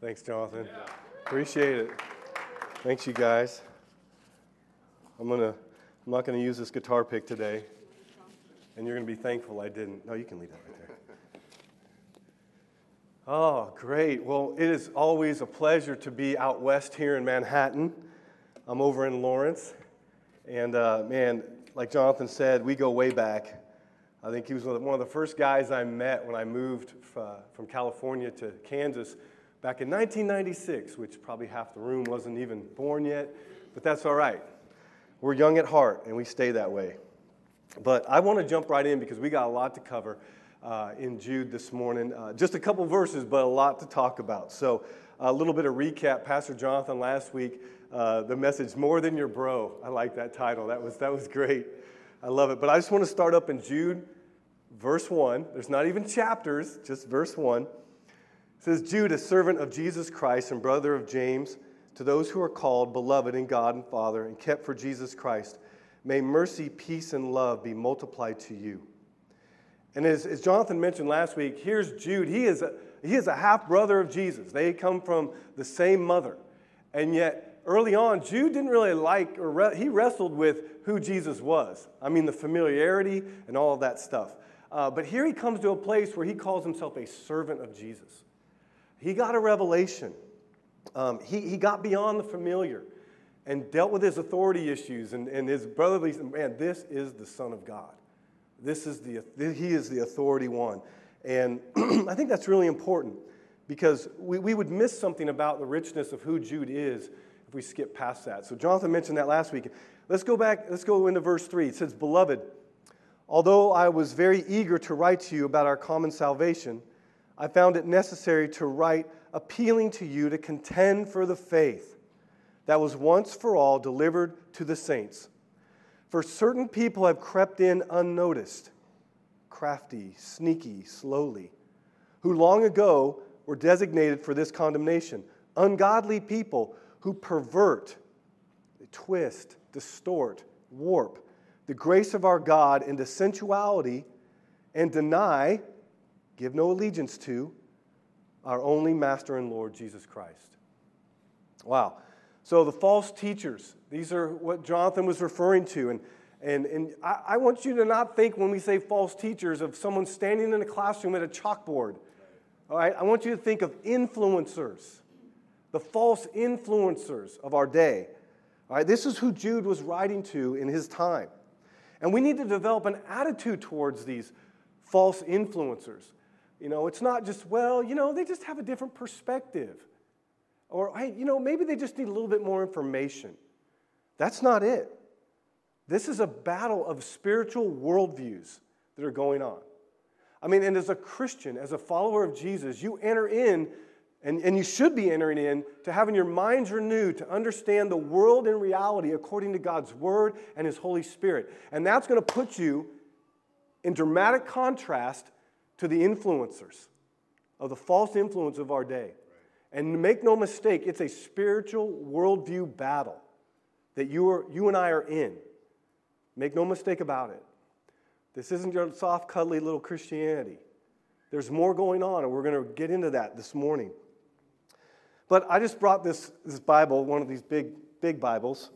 Thanks, Jonathan. Appreciate it. Thanks, you guys. I'm gonna. I'm not gonna use this guitar pick today, and you're gonna be thankful I didn't. No, you can leave that right there. Oh, great. Well, it is always a pleasure to be out west here in Manhattan. I'm over in Lawrence, and uh, man, like Jonathan said, we go way back. I think he was one of the first guys I met when I moved uh, from California to Kansas back in 1996, which probably half the room wasn't even born yet, but that's all right. We're young at heart, and we stay that way. But I want to jump right in because we got a lot to cover uh, in Jude this morning. Uh, just a couple verses, but a lot to talk about. So, a little bit of recap. Pastor Jonathan last week, uh, the message "More Than Your Bro." I like that title. That was that was great. I love it. But I just want to start up in Jude, verse one. There's not even chapters, just verse one. It says, Jude, a servant of Jesus Christ and brother of James, to those who are called, beloved in God and Father, and kept for Jesus Christ, may mercy, peace, and love be multiplied to you. And as, as Jonathan mentioned last week, here's Jude. He is a, he is a half brother of Jesus. They come from the same mother. And yet, early on, Jude didn't really like, or re- he wrestled with who Jesus was. I mean, the familiarity and all of that stuff. Uh, but here he comes to a place where he calls himself a servant of Jesus. He got a revelation. Um, he, he got beyond the familiar and dealt with his authority issues and, and his brotherly, man, this is the Son of God. This is the, he is the authority one. And I think that's really important because we, we would miss something about the richness of who Jude is if we skip past that. So Jonathan mentioned that last week. Let's go back, let's go into verse 3. It says, Beloved, although I was very eager to write to you about our common salvation, I found it necessary to write appealing to you to contend for the faith that was once for all delivered to the saints. For certain people have crept in unnoticed, crafty, sneaky, slowly, who long ago were designated for this condemnation. Ungodly people who pervert, twist, distort, warp the grace of our God into sensuality and deny give no allegiance to our only Master and Lord, Jesus Christ. Wow. So the false teachers, these are what Jonathan was referring to. And, and, and I, I want you to not think when we say false teachers of someone standing in a classroom at a chalkboard. All right? I want you to think of influencers, the false influencers of our day. All right? This is who Jude was writing to in his time. And we need to develop an attitude towards these false influencers. You know, it's not just, well, you know, they just have a different perspective. Or, hey, you know, maybe they just need a little bit more information. That's not it. This is a battle of spiritual worldviews that are going on. I mean, and as a Christian, as a follower of Jesus, you enter in, and, and you should be entering in, to having your minds renewed, to understand the world and reality according to God's Word and His Holy Spirit. And that's going to put you in dramatic contrast to the influencers of the false influence of our day. And make no mistake, it's a spiritual worldview battle that you, are, you and I are in. Make no mistake about it. This isn't your soft, cuddly little Christianity. There's more going on, and we're going to get into that this morning. But I just brought this, this Bible, one of these big, big Bibles,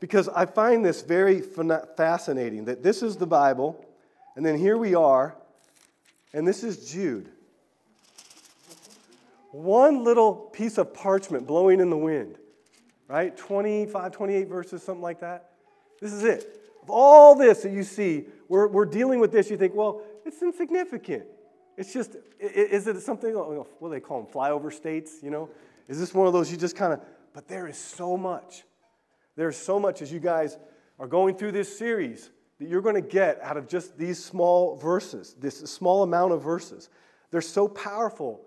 because I find this very fascinating that this is the Bible, and then here we are and this is Jude. One little piece of parchment blowing in the wind, right? 25, 28 verses, something like that. This is it. Of all this that you see, we're, we're dealing with this, you think, well, it's insignificant. It's just, is it something, oh, oh, what do they call them, flyover states, you know? Is this one of those you just kind of, but there is so much. There's so much as you guys are going through this series that you're going to get out of just these small verses, this small amount of verses. They're so powerful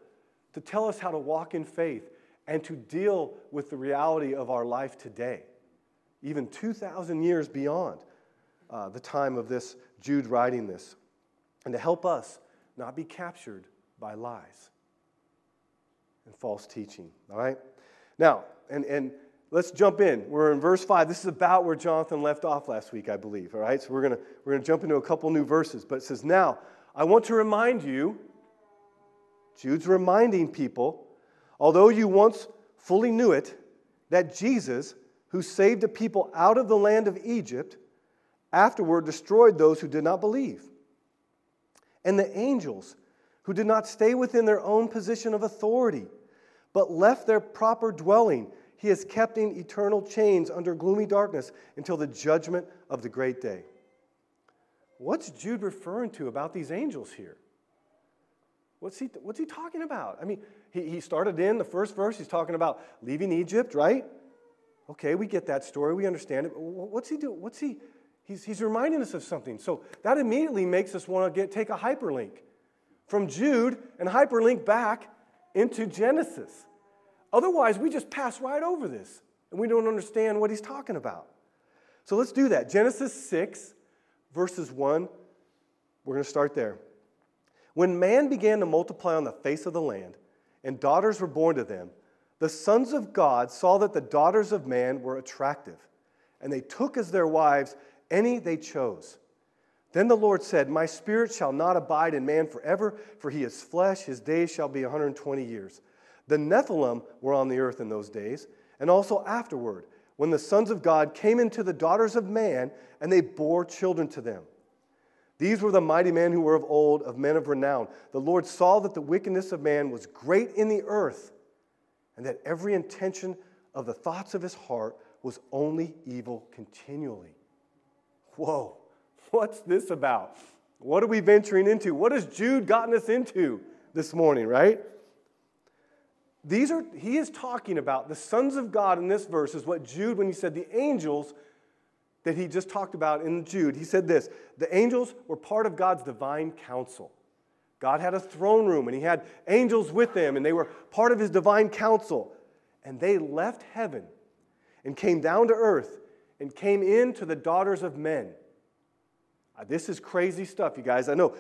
to tell us how to walk in faith and to deal with the reality of our life today, even 2,000 years beyond uh, the time of this Jude writing this, and to help us not be captured by lies and false teaching. All right? Now, and, and let's jump in. We're in verse 5. This is about where Jonathan left off last week, I believe. All right, so we're going we're going to jump into a couple new verses. But it says, Now, I want to remind you, Jude's reminding people, Although you once fully knew it, that Jesus, who saved a people out of the land of Egypt, afterward destroyed those who did not believe. And the angels, who did not stay within their own position of authority, but left their proper dwelling, he has kept in eternal chains under gloomy darkness until the judgment of the great day. What's Jude referring to about these angels here? What's he, what's he talking about? I mean, he, he started in the first verse, he's talking about leaving Egypt, right? Okay, we get that story, we understand it. What's he doing? What's he? He's, he's reminding us of something. So that immediately makes us want to get, take a hyperlink from Jude and hyperlink back into Genesis. Otherwise, we just pass right over this and we don't understand what he's talking about. So let's do that. Genesis 6, verses 1. We're going to start there. When man began to multiply on the face of the land, and daughters were born to them, the sons of God saw that the daughters of man were attractive, and they took as their wives any they chose. Then the Lord said, My spirit shall not abide in man forever, for he is flesh, his days shall be 120 years. The Nephilim were on the earth in those days, and also afterward, when the sons of God came into the daughters of man, and they bore children to them. These were the mighty men who were of old, of men of renown. The Lord saw that the wickedness of man was great in the earth, and that every intention of the thoughts of his heart was only evil continually. Whoa, what's this about? What are we venturing into? What has Jude gotten us into this morning, right? These are, he is talking about the sons of God in this verse, is what Jude, when he said the angels that he just talked about in Jude, he said this the angels were part of God's divine council. God had a throne room and he had angels with them, and they were part of his divine council. And they left heaven and came down to earth and came into the daughters of men. Uh, this is crazy stuff, you guys. I know.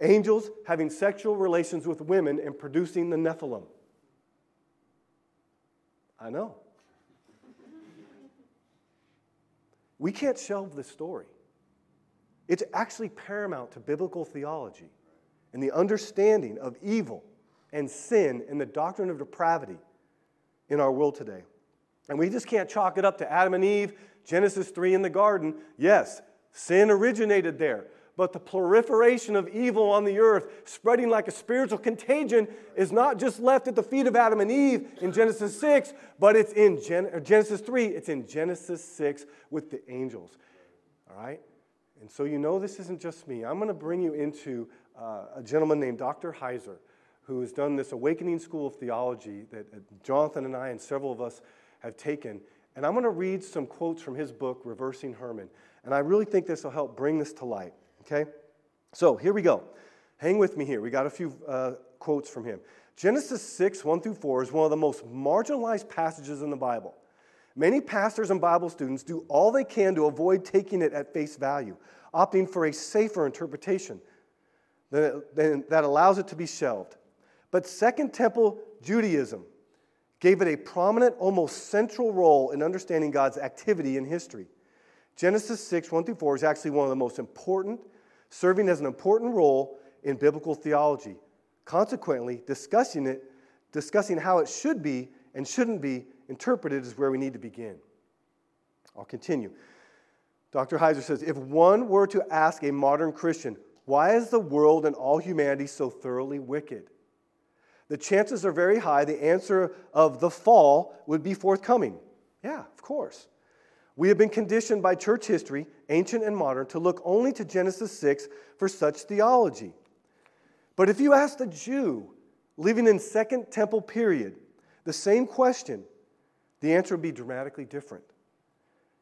Angels having sexual relations with women and producing the Nephilim. I know. We can't shelve this story. It's actually paramount to biblical theology and the understanding of evil and sin and the doctrine of depravity in our world today. And we just can't chalk it up to Adam and Eve, Genesis 3 in the garden. Yes, sin originated there. But the proliferation of evil on the earth, spreading like a spiritual contagion, is not just left at the feet of Adam and Eve in Genesis 6, but it's in Gen- Genesis 3, it's in Genesis 6 with the angels. All right? And so you know this isn't just me. I'm going to bring you into uh, a gentleman named Dr. Heiser, who has done this Awakening School of Theology that uh, Jonathan and I and several of us have taken. And I'm going to read some quotes from his book, Reversing Hermon. And I really think this will help bring this to light. Okay? So here we go. Hang with me here. We got a few uh, quotes from him. Genesis 6, 1 through 4 is one of the most marginalized passages in the Bible. Many pastors and Bible students do all they can to avoid taking it at face value, opting for a safer interpretation that allows it to be shelved. But Second Temple Judaism gave it a prominent, almost central role in understanding God's activity in history. Genesis 6, 1 through 4 is actually one of the most important, serving as an important role in biblical theology. Consequently, discussing it, discussing how it should be and shouldn't be interpreted is where we need to begin. I'll continue. Dr. Heiser says if one were to ask a modern Christian, why is the world and all humanity so thoroughly wicked? the chances are very high the answer of the fall would be forthcoming. Yeah, of course. We have been conditioned by church history, ancient and modern, to look only to Genesis 6 for such theology. But if you ask a Jew living in Second Temple period the same question, the answer would be dramatically different.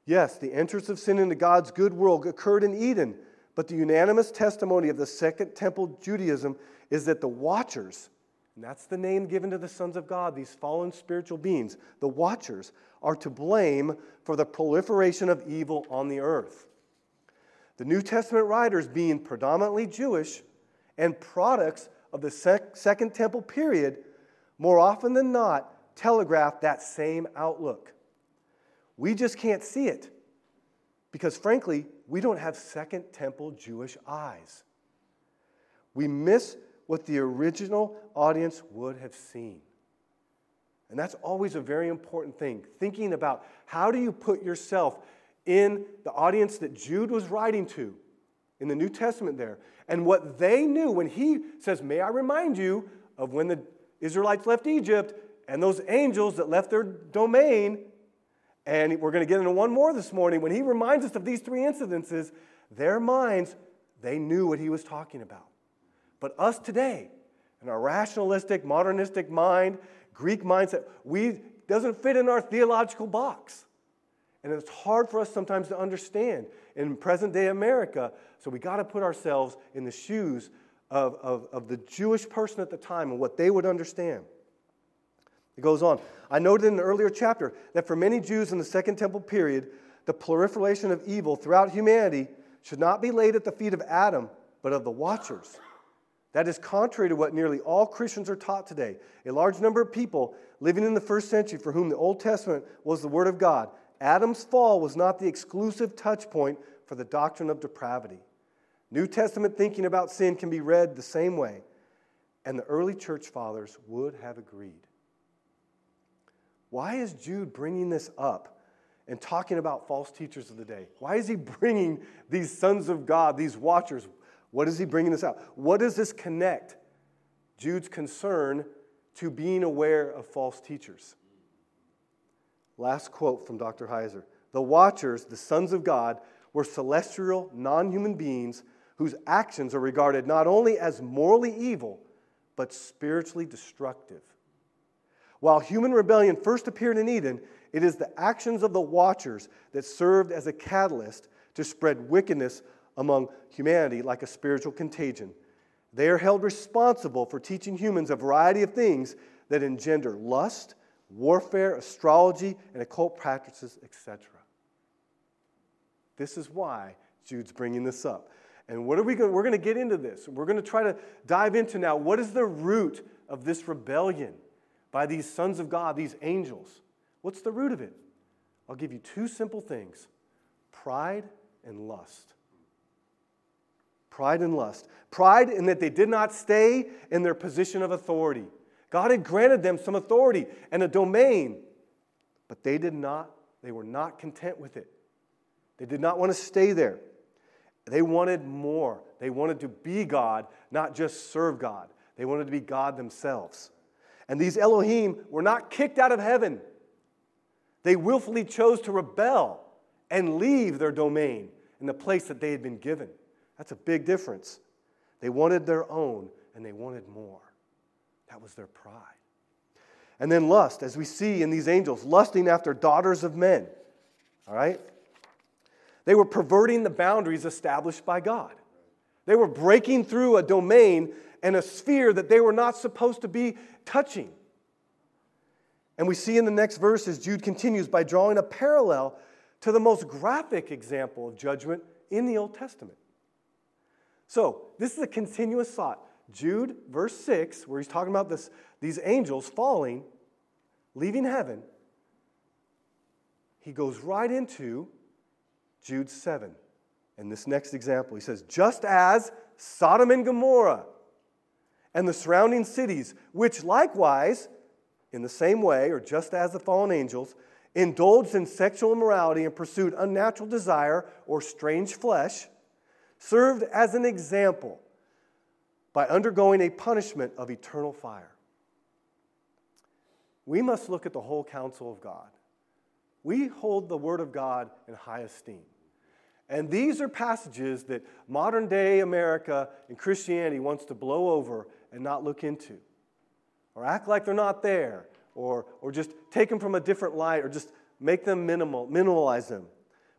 Yes, the entrance of sin into God's good world occurred in Eden, but the unanimous testimony of the Second Temple Judaism is that the watchers and that's the name given to the sons of God, these fallen spiritual beings. The watchers are to blame for the proliferation of evil on the earth. The New Testament writers, being predominantly Jewish and products of the Second Temple period, more often than not telegraph that same outlook. We just can't see it because, frankly, we don't have Second Temple Jewish eyes. We miss what the original audience would have seen. And that's always a very important thing. Thinking about how do you put yourself in the audience that Jude was writing to in the New Testament there, and what they knew when he says, May I remind you of when the Israelites left Egypt and those angels that left their domain. And we're going to get into one more this morning. When he reminds us of these three incidences, their minds, they knew what he was talking about. But us today, in our rationalistic, modernistic mind, Greek mindset, we doesn't fit in our theological box. And it's hard for us sometimes to understand in present day America. So we got to put ourselves in the shoes of, of, of the Jewish person at the time and what they would understand. It goes on. I noted in an earlier chapter that for many Jews in the Second Temple period, the proliferation of evil throughout humanity should not be laid at the feet of Adam, but of the watchers. That is contrary to what nearly all Christians are taught today. A large number of people living in the first century for whom the Old Testament was the Word of God. Adam's fall was not the exclusive touch point for the doctrine of depravity. New Testament thinking about sin can be read the same way, and the early church fathers would have agreed. Why is Jude bringing this up and talking about false teachers of the day? Why is he bringing these sons of God, these watchers? What is he bringing this out? What does this connect Jude's concern to being aware of false teachers? Last quote from Dr. Heiser The watchers, the sons of God, were celestial, non human beings whose actions are regarded not only as morally evil, but spiritually destructive. While human rebellion first appeared in Eden, it is the actions of the watchers that served as a catalyst to spread wickedness among humanity like a spiritual contagion. They are held responsible for teaching humans a variety of things that engender lust, warfare, astrology, and occult practices, etc. This is why Jude's bringing this up. And what are we going we're going to get into this. We're going to try to dive into now what is the root of this rebellion? by these sons of God, these angels. What's the root of it? I'll give you two simple things pride and lust. Pride and lust. Pride in that they did not stay in their position of authority. God had granted them some authority and a domain, but they did not, they were not content with it. They did not want to stay there. They wanted more. They wanted to be God, not just serve God. They wanted to be God themselves. And these Elohim were not kicked out of heaven. They willfully chose to rebel and leave their domain in the place that they had been given. That's a big difference. They wanted their own and they wanted more. That was their pride. And then lust, as we see in these angels, lusting after daughters of men. All right? They were perverting the boundaries established by God. They were breaking through a domain and a sphere that they were not supposed to be touching. And we see in the next verses, Jude continues by drawing a parallel to the most graphic example of judgment in the Old Testament. So, this is a continuous thought. Jude, verse 6, where he's talking about this, these angels falling, leaving heaven, he goes right into Jude 7. And this next example, he says, just as Sodom and Gomorrah and the surrounding cities, which likewise, in the same way, or just as the fallen angels, indulged in sexual immorality and pursued unnatural desire or strange flesh, served as an example by undergoing a punishment of eternal fire. We must look at the whole counsel of God. We hold the Word of God in high esteem. And these are passages that modern day America and Christianity wants to blow over and not look into, or act like they're not there, or, or just take them from a different light, or just make them minimal, minimalize them.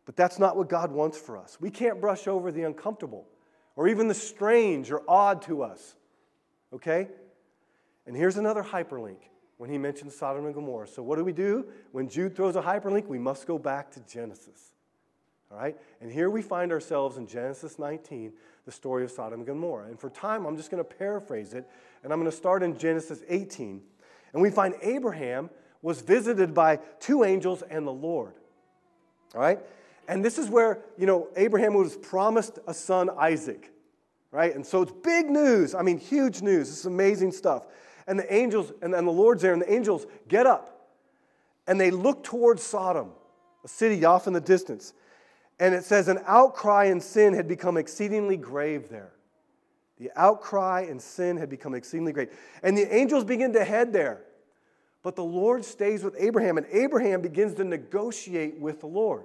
But that's not what God wants for us. We can't brush over the uncomfortable or even the strange or odd to us. Okay? And here's another hyperlink when he mentions Sodom and Gomorrah. So, what do we do? When Jude throws a hyperlink, we must go back to Genesis. All right? And here we find ourselves in Genesis 19, the story of Sodom and Gomorrah. And for time, I'm just going to paraphrase it, and I'm going to start in Genesis 18. And we find Abraham was visited by two angels and the Lord. All right? And this is where, you know, Abraham was promised a son, Isaac. Right? And so it's big news. I mean, huge news. This is amazing stuff. And the angels, and then the Lord's there, and the angels get up and they look towards Sodom, a city off in the distance. And it says, an outcry and sin had become exceedingly grave there. The outcry and sin had become exceedingly great. And the angels begin to head there. But the Lord stays with Abraham, and Abraham begins to negotiate with the Lord.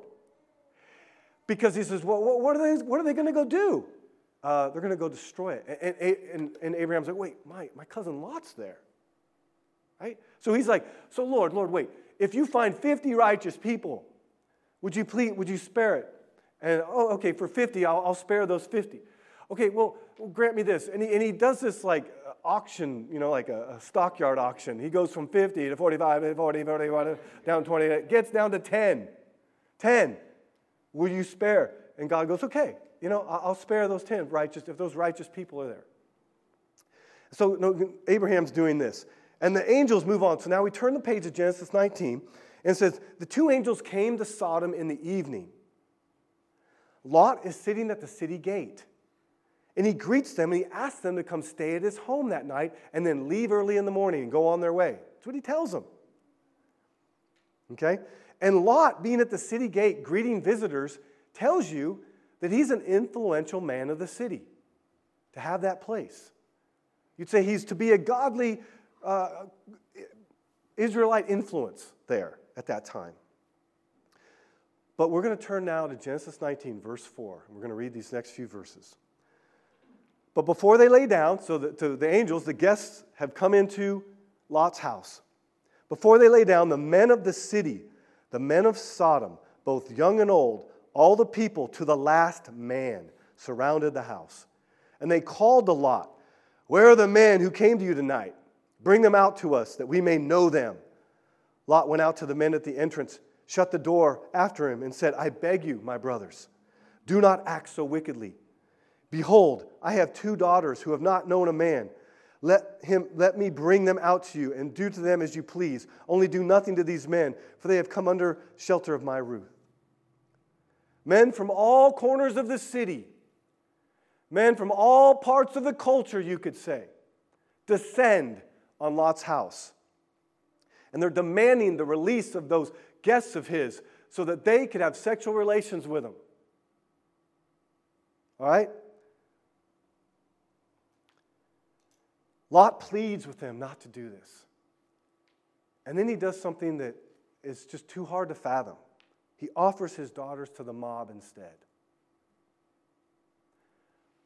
Because he says, Well, what are they, they going to go do? Uh, they're going to go destroy it. And, and, and Abraham's like, Wait, my, my cousin Lot's there. Right? So he's like, So, Lord, Lord, wait. If you find 50 righteous people, would you please, would you spare it? And, oh, okay, for 50, I'll, I'll spare those 50. Okay, well, grant me this. And he, and he does this like auction, you know, like a, a stockyard auction. He goes from 50 to 45, 40, 40, 40 down 20, gets down to 10. 10. Will you spare? And God goes, okay, you know, I'll spare those 10 righteous if those righteous people are there. So no, Abraham's doing this. And the angels move on. So now we turn the page of Genesis 19 and it says, The two angels came to Sodom in the evening. Lot is sitting at the city gate. And he greets them and he asks them to come stay at his home that night and then leave early in the morning and go on their way. That's what he tells them. Okay? And Lot, being at the city gate greeting visitors, tells you that he's an influential man of the city to have that place. You'd say he's to be a godly uh, Israelite influence there at that time. But we're going to turn now to Genesis 19, verse 4. And we're going to read these next few verses. But before they lay down, so that to the angels, the guests have come into Lot's house. Before they lay down, the men of the city, the men of Sodom, both young and old, all the people to the last man, surrounded the house. And they called to Lot, Where are the men who came to you tonight? Bring them out to us that we may know them. Lot went out to the men at the entrance, shut the door after him, and said, I beg you, my brothers, do not act so wickedly. Behold, I have two daughters who have not known a man. Let, him, let me bring them out to you, and do to them as you please. Only do nothing to these men, for they have come under shelter of my roof. Men from all corners of the city, men from all parts of the culture, you could say, descend on Lot's house. And they're demanding the release of those guests of his so that they could have sexual relations with him. All right? Lot pleads with them not to do this. And then he does something that is just too hard to fathom. He offers his daughters to the mob instead.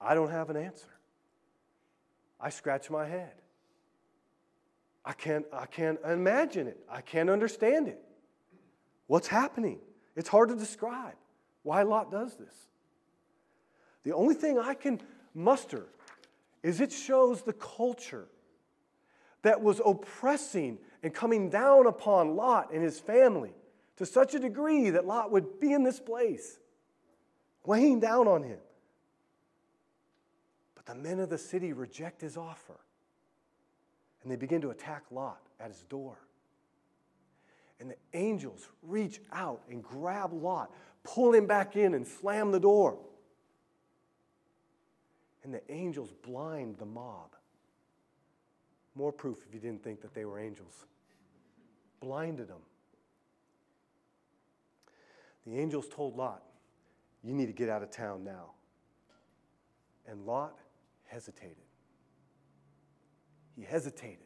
I don't have an answer. I scratch my head. I can't, I can't imagine it. I can't understand it. What's happening? It's hard to describe why Lot does this. The only thing I can muster is it shows the culture that was oppressing and coming down upon Lot and his family to such a degree that Lot would be in this place, weighing down on him. But the men of the city reject his offer and they begin to attack Lot at his door. And the angels reach out and grab Lot, pull him back in, and slam the door and the angels blind the mob. More proof if you didn't think that they were angels. Blinded them. The angels told Lot, You need to get out of town now. And Lot hesitated. He hesitated.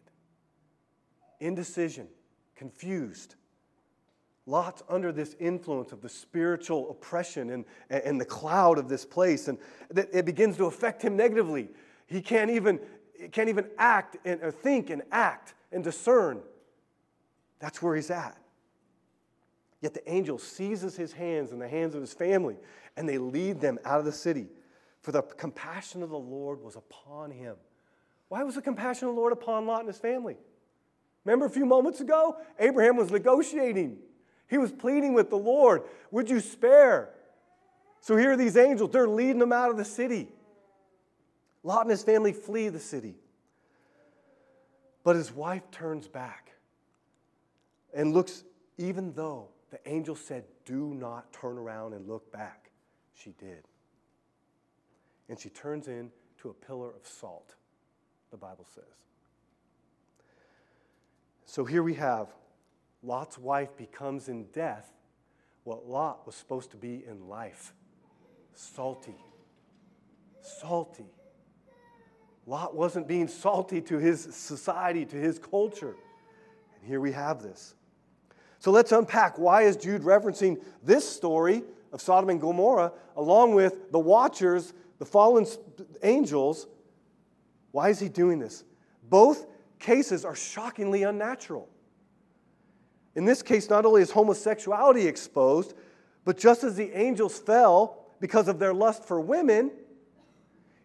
Indecision, confused. Lot's under this influence of the spiritual oppression and, and the cloud of this place, and it begins to affect him negatively. He can't even, can't even act and or think and act and discern. That's where he's at. Yet the angel seizes his hands and the hands of his family, and they lead them out of the city. For the compassion of the Lord was upon him. Why was the compassion of the Lord upon Lot and his family? Remember a few moments ago? Abraham was negotiating. He was pleading with the Lord, Would you spare? So here are these angels, they're leading him out of the city. Lot and his family flee the city. But his wife turns back and looks, even though the angel said, Do not turn around and look back. She did. And she turns into a pillar of salt, the Bible says. So here we have Lot's wife becomes in death what Lot was supposed to be in life salty. Salty. Lot wasn't being salty to his society, to his culture. And here we have this. So let's unpack why is Jude referencing this story of Sodom and Gomorrah along with the watchers, the fallen angels. Why is he doing this? Both cases are shockingly unnatural. In this case, not only is homosexuality exposed, but just as the angels fell because of their lust for women,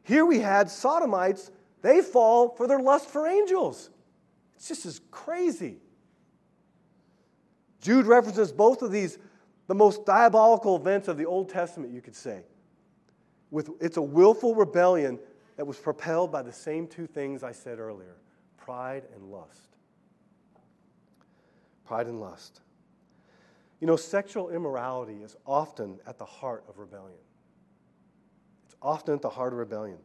here we had sodomites, they fall for their lust for angels. It's just as crazy. Jude references both of these, the most diabolical events of the Old Testament, you could say. With, it's a willful rebellion that was propelled by the same two things I said earlier pride and lust. Pride and lust. You know, sexual immorality is often at the heart of rebellion. It's often at the heart of rebellion.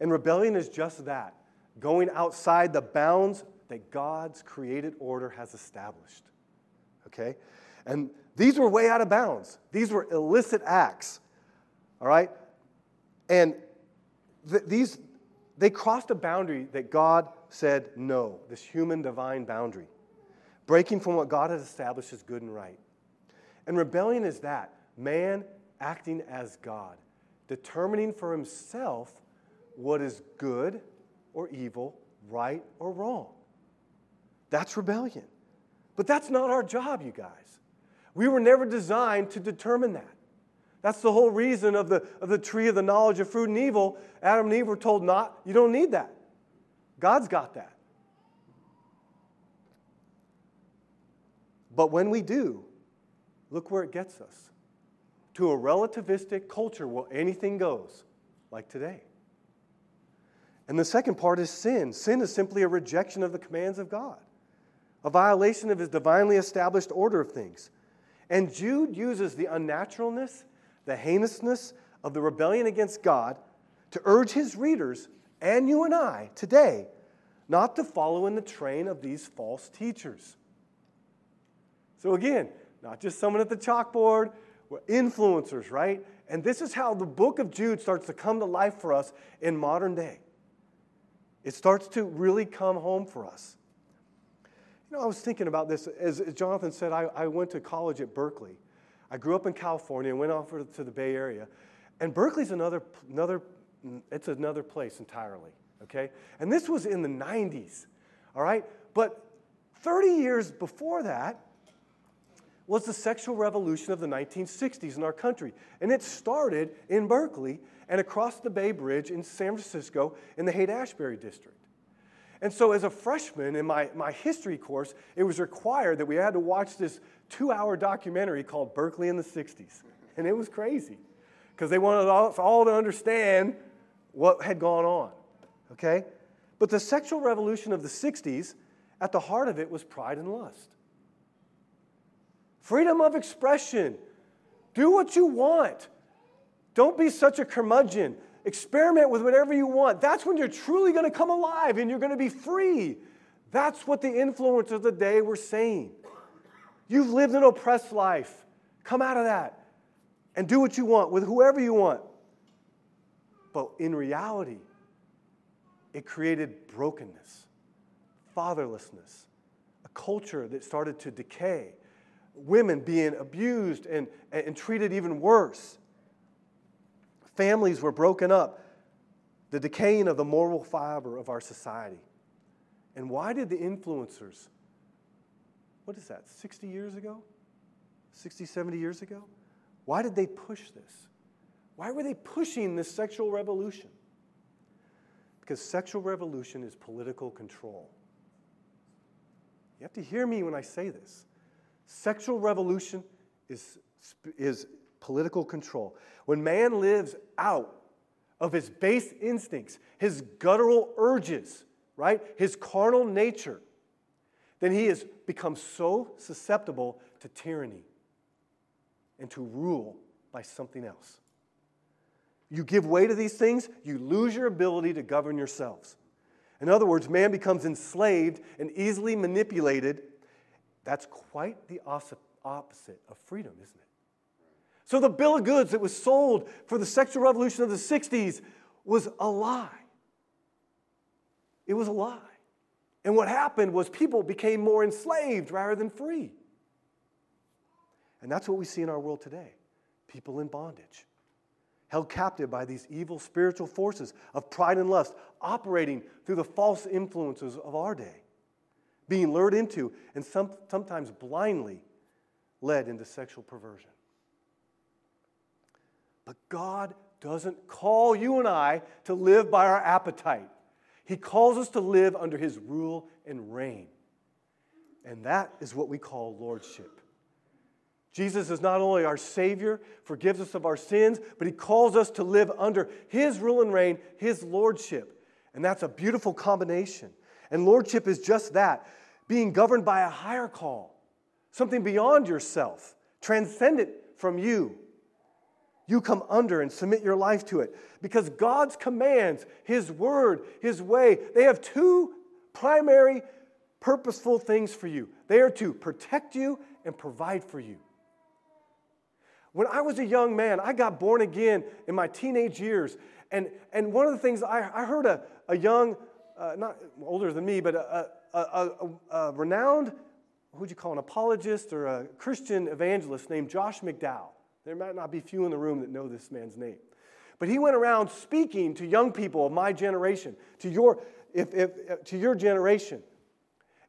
And rebellion is just that going outside the bounds that God's created order has established. Okay? And these were way out of bounds. These were illicit acts. All right? And th- these, they crossed a boundary that God said no, this human divine boundary, breaking from what God has established as good and right. And rebellion is that man acting as God, determining for himself what is good or evil, right or wrong. That's rebellion. But that's not our job, you guys. We were never designed to determine that. That's the whole reason of the, of the tree of the knowledge of fruit and evil. Adam and Eve were told not, you don't need that. God's got that. But when we do, look where it gets us to a relativistic culture where anything goes, like today. And the second part is sin. Sin is simply a rejection of the commands of God, a violation of his divinely established order of things. And Jude uses the unnaturalness, the heinousness of the rebellion against God to urge his readers and you and I today not to follow in the train of these false teachers. So, again, not just someone at the chalkboard, we're influencers, right? And this is how the book of Jude starts to come to life for us in modern day. It starts to really come home for us. You know, I was thinking about this. As Jonathan said, I, I went to college at Berkeley. I grew up in California and went off to the Bay Area. And Berkeley's another, another, it's another place entirely, okay? And this was in the 90s, all right? But 30 years before that was the sexual revolution of the 1960s in our country. And it started in Berkeley and across the Bay Bridge in San Francisco in the Haight Ashbury district. And so, as a freshman in my, my history course, it was required that we had to watch this two hour documentary called Berkeley in the 60s. And it was crazy because they wanted us all to understand what had gone on. Okay? But the sexual revolution of the 60s, at the heart of it was pride and lust. Freedom of expression. Do what you want. Don't be such a curmudgeon. Experiment with whatever you want. That's when you're truly going to come alive and you're going to be free. That's what the influencers of the day were saying. You've lived an oppressed life. Come out of that and do what you want with whoever you want. But in reality, it created brokenness, fatherlessness, a culture that started to decay, women being abused and, and treated even worse. Families were broken up, the decaying of the moral fiber of our society. And why did the influencers, what is that, 60 years ago? 60, 70 years ago? Why did they push this? Why were they pushing this sexual revolution? Because sexual revolution is political control. You have to hear me when I say this. Sexual revolution is, is political control. When man lives out of his base instincts, his guttural urges, right, his carnal nature, then he has become so susceptible to tyranny and to rule by something else. You give way to these things, you lose your ability to govern yourselves. In other words, man becomes enslaved and easily manipulated. That's quite the opposite of freedom, isn't it? So the bill of goods that was sold for the sexual revolution of the 60s was a lie. It was a lie. And what happened was people became more enslaved rather than free. And that's what we see in our world today people in bondage, held captive by these evil spiritual forces of pride and lust, operating through the false influences of our day, being lured into and some, sometimes blindly led into sexual perversion. But God doesn't call you and I to live by our appetite. He calls us to live under His rule and reign. And that is what we call lordship. Jesus is not only our Savior, forgives us of our sins, but He calls us to live under His rule and reign, His lordship. And that's a beautiful combination. And lordship is just that being governed by a higher call, something beyond yourself, transcendent from you you come under and submit your life to it. Because God's commands, His word, His way, they have two primary purposeful things for you. They are to protect you and provide for you. When I was a young man, I got born again in my teenage years. And, and one of the things I, I heard a, a young, uh, not older than me, but a, a, a, a renowned, who'd you call an apologist or a Christian evangelist named Josh McDowell. There might not be few in the room that know this man's name. But he went around speaking to young people of my generation, to your, if, if, to your generation.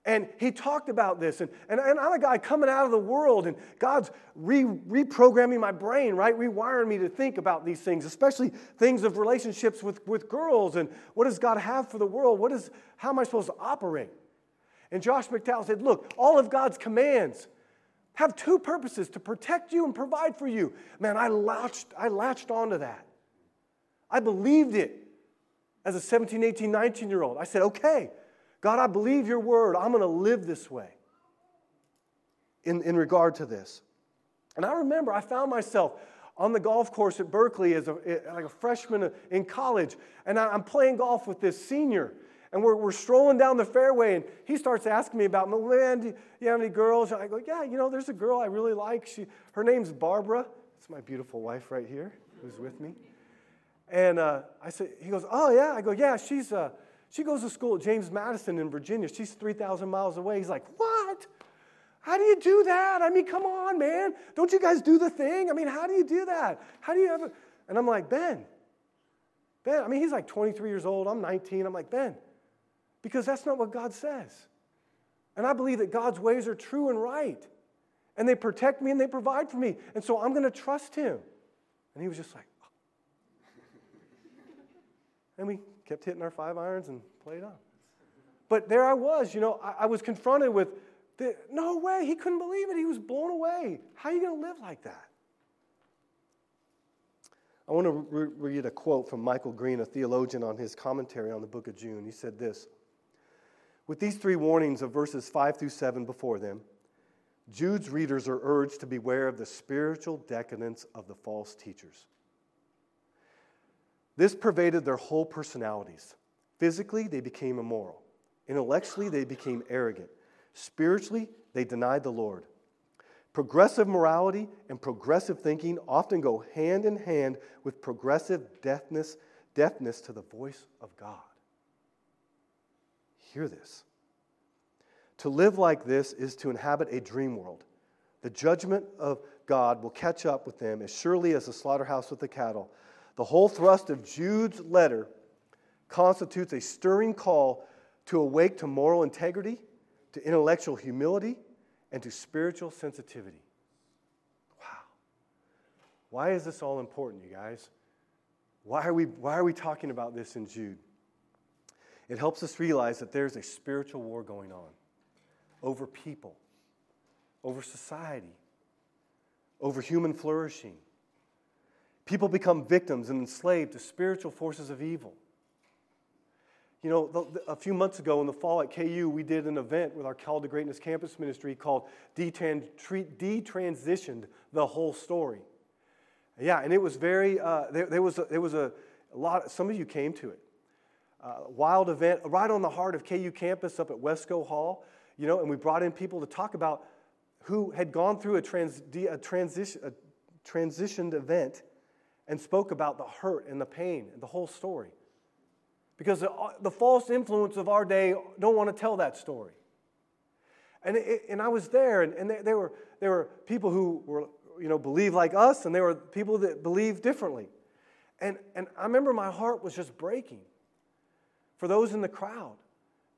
And he talked about this. And, and, and, I'm a guy coming out of the world, and God's re, reprogramming my brain, right? Rewiring me to think about these things, especially things of relationships with, with girls and what does God have for the world? What is, how am I supposed to operate? And Josh McDowell said, Look, all of God's commands have two purposes to protect you and provide for you. Man, I latched, I latched onto that. I believed it as a 17, 18, 19 year old. I said, okay, God, I believe your word. I'm going to live this way in, in regard to this. And I remember I found myself on the golf course at Berkeley as a, like a freshman in college, and I'm playing golf with this senior and we're, we're strolling down the fairway, and he starts asking me about, man, do you have any girls? And I go, yeah, you know, there's a girl I really like. She, her name's Barbara. It's my beautiful wife right here who's with me. And uh, I said, he goes, oh, yeah. I go, yeah, she's, uh, she goes to school at James Madison in Virginia. She's 3,000 miles away. He's like, what? How do you do that? I mean, come on, man. Don't you guys do the thing? I mean, how do you do that? How do you ever? And I'm like, Ben, Ben, I mean, he's like 23 years old. I'm 19. I'm like, Ben, because that's not what God says. And I believe that God's ways are true and right. And they protect me and they provide for me. And so I'm going to trust Him. And he was just like, oh. and we kept hitting our five irons and played on. But there I was, you know, I, I was confronted with, the, no way, he couldn't believe it. He was blown away. How are you going to live like that? I want to re- read a quote from Michael Green, a theologian, on his commentary on the book of Jude. He said this with these three warnings of verses 5 through 7 before them, Jude's readers are urged to beware of the spiritual decadence of the false teachers. This pervaded their whole personalities. Physically, they became immoral. Intellectually, they became arrogant. Spiritually, they denied the Lord. Progressive morality and progressive thinking often go hand in hand with progressive deafness, deafness to the voice of God. Hear this. To live like this is to inhabit a dream world. The judgment of God will catch up with them as surely as the slaughterhouse with the cattle. The whole thrust of Jude's letter constitutes a stirring call to awake to moral integrity, to intellectual humility, and to spiritual sensitivity. Wow. Why is this all important, you guys? Why are we, why are we talking about this in Jude? It helps us realize that there's a spiritual war going on over people, over society, over human flourishing. People become victims and enslaved to spiritual forces of evil. You know, a few months ago in the fall at KU, we did an event with our Call to Greatness campus ministry called Detransitioned the Whole Story. Yeah, and it was very, uh, there, there, was, a, there was a, lot, some of you came to it. uh, wild event right on the heart of KU campus up at Wescoe Hall, you know, and we brought in people to talk about who had gone through a, trans, a, transition, a transitioned event and spoke about the hurt and the pain and the whole story. Because the, uh, the false influence of our day don't want to tell that story. And, it, and I was there, and, and there, were, there were people who were, you know, believe like us, and there were people that believe differently. And, and I remember my heart was just breaking for those in the crowd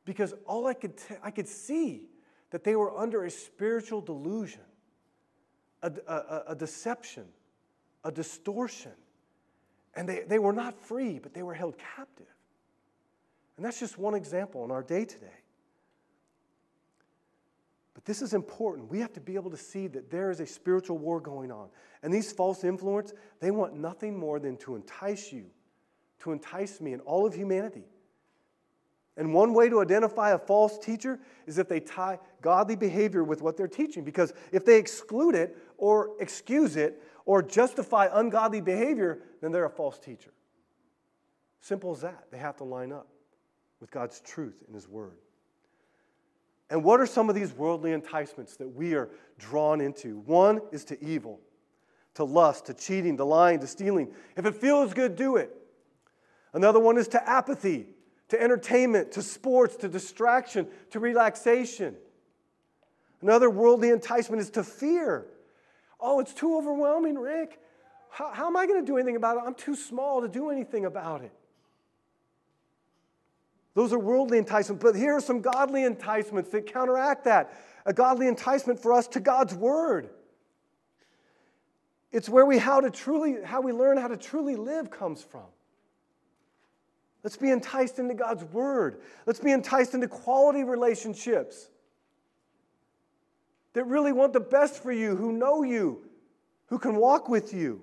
because all I could, t- I could see that they were under a spiritual delusion, a, a, a deception, a distortion. And they, they were not free, but they were held captive. And that's just one example in our day today. But this is important. We have to be able to see that there is a spiritual war going on. And these false influence, they want nothing more than to entice you, to entice me and all of humanity. And one way to identify a false teacher is if they tie godly behavior with what they're teaching. Because if they exclude it or excuse it or justify ungodly behavior, then they're a false teacher. Simple as that. They have to line up with God's truth in His Word. And what are some of these worldly enticements that we are drawn into? One is to evil, to lust, to cheating, to lying, to stealing. If it feels good, do it. Another one is to apathy, to entertainment, to sports, to distraction, to relaxation. Another worldly enticement is to fear. Oh, it's too overwhelming, Rick. How, how am I going to do anything about it? I'm too small to do anything about it. Those are worldly enticements, but here are some godly enticements that counteract that. A godly enticement for us to God's word. It's where we how to truly how we learn how to truly live comes from. Let's be enticed into God's word. Let's be enticed into quality relationships that really want the best for you, who know you, who can walk with you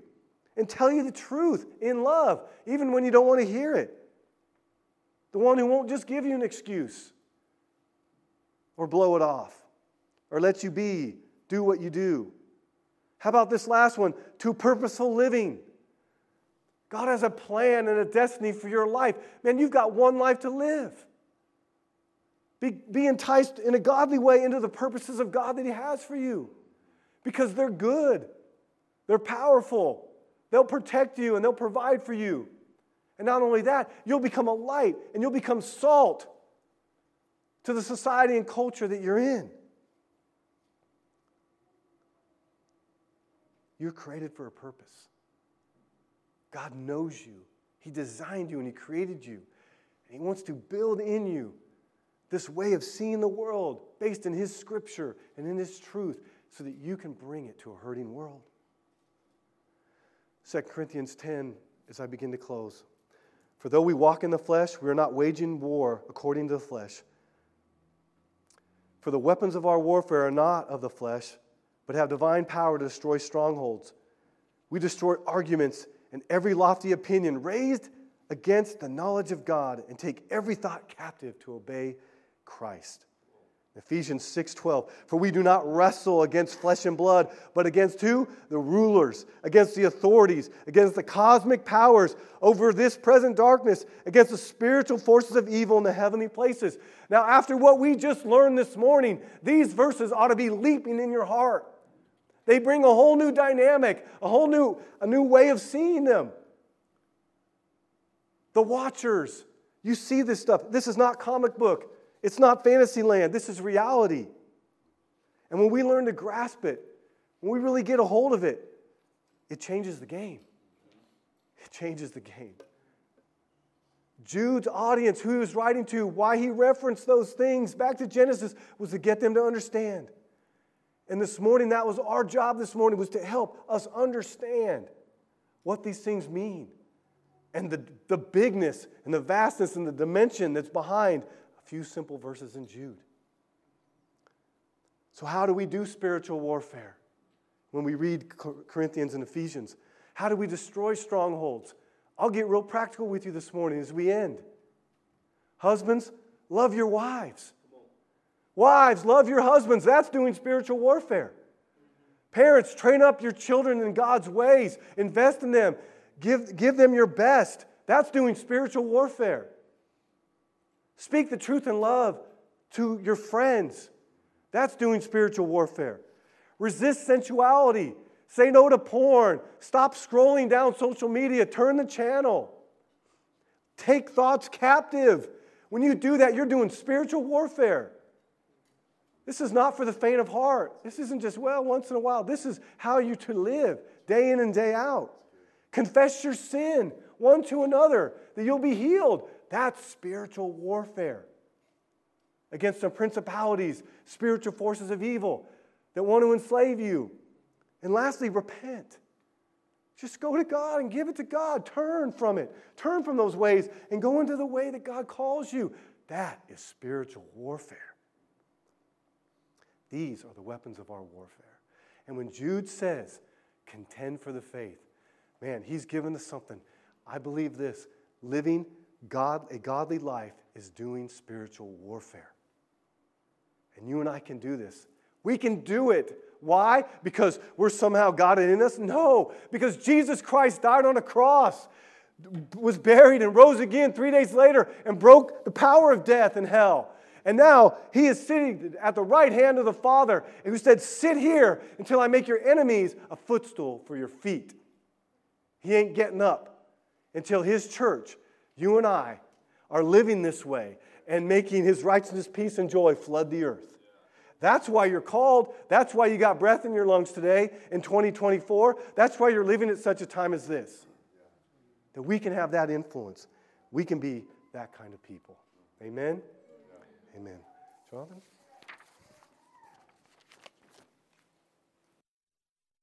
and tell you the truth in love, even when you don't want to hear it the one who won't just give you an excuse or blow it off or let you be, do what you do. How about this last one? To purposeful living. God has a plan and a destiny for your life. Man, you've got one life to live. Be, be enticed in a godly way into the purposes of God that He has for you because they're good, they're powerful, they'll protect you, and they'll provide for you. And not only that, you'll become a light and you'll become salt to the society and culture that you're in. You're created for a purpose. God knows you, He designed you and He created you. And He wants to build in you this way of seeing the world based in His scripture and in His truth so that you can bring it to a hurting world. 2 Corinthians 10, as I begin to close. For though we walk in the flesh, we are not waging war according to the flesh. For the weapons of our warfare are not of the flesh, but have divine power to destroy strongholds. We destroy arguments and every lofty opinion raised against the knowledge of God and take every thought captive to obey Christ. Ephesians 6:12 For we do not wrestle against flesh and blood but against who? The rulers against the authorities against the cosmic powers over this present darkness against the spiritual forces of evil in the heavenly places. Now after what we just learned this morning these verses ought to be leaping in your heart. They bring a whole new dynamic a whole new a new way of seeing them. The watchers you see this stuff. This is not comic book it's not fantasy land, this is reality. And when we learn to grasp it, when we really get a hold of it, it changes the game. It changes the game. Jude's audience, who he was writing to, why he referenced those things back to Genesis, was to get them to understand. And this morning, that was our job this morning, was to help us understand what these things mean and the, the bigness and the vastness and the dimension that's behind few simple verses in Jude. So, how do we do spiritual warfare when we read Corinthians and Ephesians? How do we destroy strongholds? I'll get real practical with you this morning as we end. Husbands, love your wives. Wives, love your husbands. That's doing spiritual warfare. Parents, train up your children in God's ways, invest in them, give, give them your best. That's doing spiritual warfare. Speak the truth in love to your friends. That's doing spiritual warfare. Resist sensuality. Say no to porn. Stop scrolling down social media. Turn the channel. Take thoughts captive. When you do that, you're doing spiritual warfare. This is not for the faint of heart. This isn't just, well, once in a while. This is how you to live day in and day out. Confess your sin one to another that you'll be healed. That's spiritual warfare against the principalities, spiritual forces of evil that want to enslave you. And lastly, repent. Just go to God and give it to God. Turn from it. Turn from those ways and go into the way that God calls you. That is spiritual warfare. These are the weapons of our warfare. And when Jude says, contend for the faith, man, he's given us something. I believe this living God, a godly life is doing spiritual warfare. And you and I can do this. We can do it. Why? Because we're somehow God in us? No, because Jesus Christ died on a cross, was buried, and rose again three days later and broke the power of death and hell. And now he is sitting at the right hand of the Father, and who said, Sit here until I make your enemies a footstool for your feet. He ain't getting up until his church, you and I, are living this way and making his righteousness, peace, and joy flood the earth. That's why you're called. That's why you got breath in your lungs today in 2024. That's why you're living at such a time as this. That we can have that influence. We can be that kind of people. Amen. Amen. Jonathan?